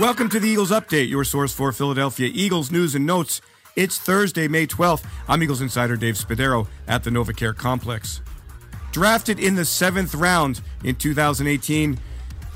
Welcome to the Eagles Update, your source for Philadelphia Eagles news and notes. It's Thursday, May 12th. I'm Eagles insider Dave Spadaro at the NovaCare Complex. Drafted in the seventh round in 2018,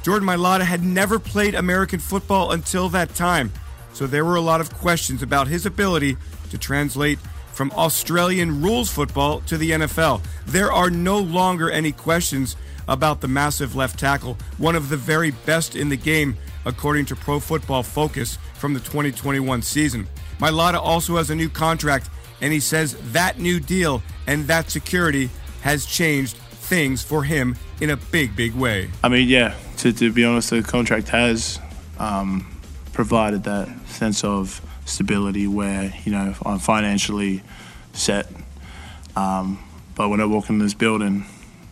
Jordan Mailata had never played American football until that time, so there were a lot of questions about his ability to translate from Australian rules football to the NFL. There are no longer any questions about the massive left tackle, one of the very best in the game, according to Pro Football Focus from the 2021 season. Mailata also has a new contract, and he says that new deal and that security has changed things for him in a big, big way. I mean, yeah, to, to be honest, the contract has um, provided that sense of stability where, you know, I'm financially set. Um, but when I walk in this building,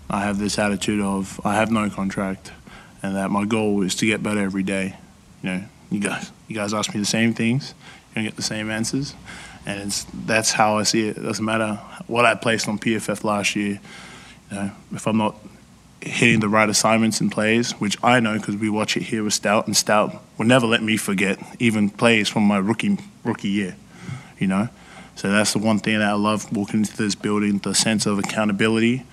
I have this attitude of I have no contract and that my goal is to get better every day. You know, you guys, you guys ask me the same things, you're get the same answers, and it's that's how I see it. It doesn't matter what I placed on PFF last year. You know, if I'm not hitting the right assignments and plays, which I know because we watch it here with Stout, and Stout will never let me forget even plays from my rookie rookie year. You know, so that's the one thing that I love walking into this building: the sense of accountability.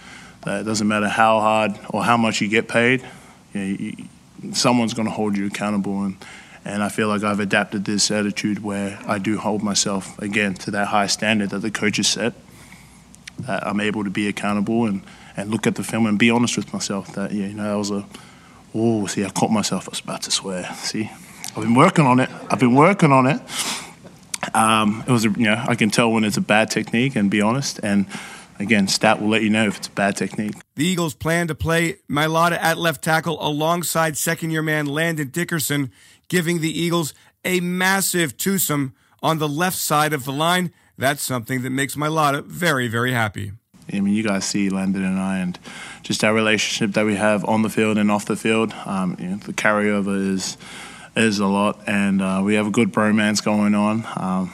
That it doesn't matter how hard or how much you get paid, you know, you, someone's going to hold you accountable, and and I feel like I've adapted this attitude where I do hold myself again to that high standard that the coaches set. That I'm able to be accountable and and look at the film and be honest with myself that yeah, you know, that was a oh, see, I caught myself. I was about to swear. See, I've been working on it. I've been working on it. Um, it was, you know, I can tell when it's a bad technique and be honest. And again, Stout will let you know if it's a bad technique. The Eagles plan to play Mailata at left tackle alongside second-year man Landon Dickerson, giving the Eagles a massive twosome on the left side of the line. That's something that makes Mailata very, very happy. I mean, you guys see Landon and I, and just our relationship that we have on the field and off the field. Um, you know, the carryover is is a lot, and uh, we have a good bromance going on. Um,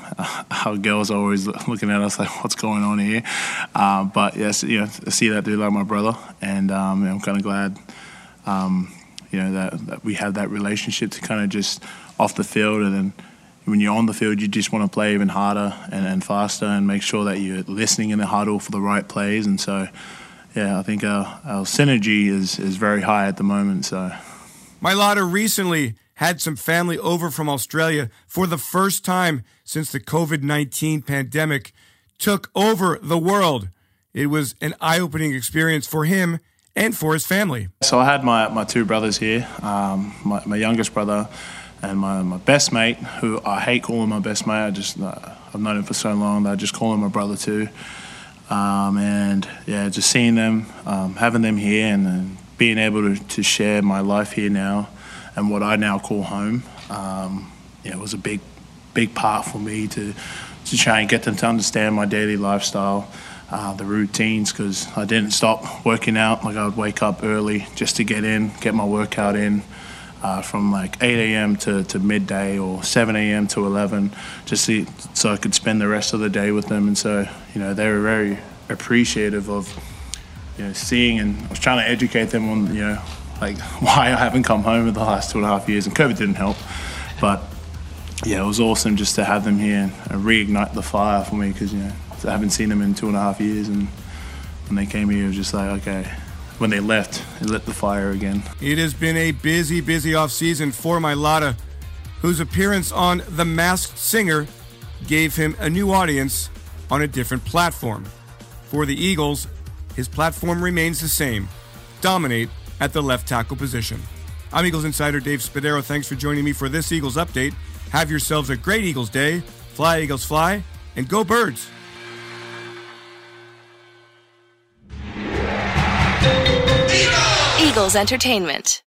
our girls are always looking at us like, "What's going on here?" Uh, but yes, you know, I see that dude like my brother, and um, I'm kind of glad, um, you know, that, that we have that relationship to kind of just off the field, and then when you're on the field, you just want to play even harder and, and faster, and make sure that you're listening in the huddle for the right plays, and so. Yeah, I think our, our synergy is, is very high at the moment. So, Mailata recently had some family over from Australia for the first time since the COVID 19 pandemic took over the world. It was an eye opening experience for him and for his family. So I had my, my two brothers here, um, my, my youngest brother and my, my best mate, who I hate calling my best mate. I just, uh, I've known him for so long that I just call him my brother too. Um, and yeah, just seeing them, um, having them here and, and being able to, to share my life here now and what I now call home. Um, yeah, it was a big, big part for me to to try and get them to understand my daily lifestyle, uh, the routines, because I didn't stop working out. Like I would wake up early just to get in, get my workout in. Uh, from like 8 a.m. To, to midday or 7 a.m. to 11, just to, so I could spend the rest of the day with them. And so, you know, they were very appreciative of, you know, seeing and I was trying to educate them on, you know, like why I haven't come home in the last two and a half years, and COVID didn't help. But yeah, it was awesome just to have them here and reignite the fire for me because you know I haven't seen them in two and a half years, and when they came here, it was just like okay. When they left, it lit the fire again. It has been a busy, busy off season for Mailata, whose appearance on The Masked Singer gave him a new audience on a different platform. For the Eagles, his platform remains the same dominate at the left tackle position. I'm Eagles insider Dave Spadaro. Thanks for joining me for this Eagles update. Have yourselves a great Eagles day. Fly, Eagles, fly, and go, birds. Eagles Entertainment.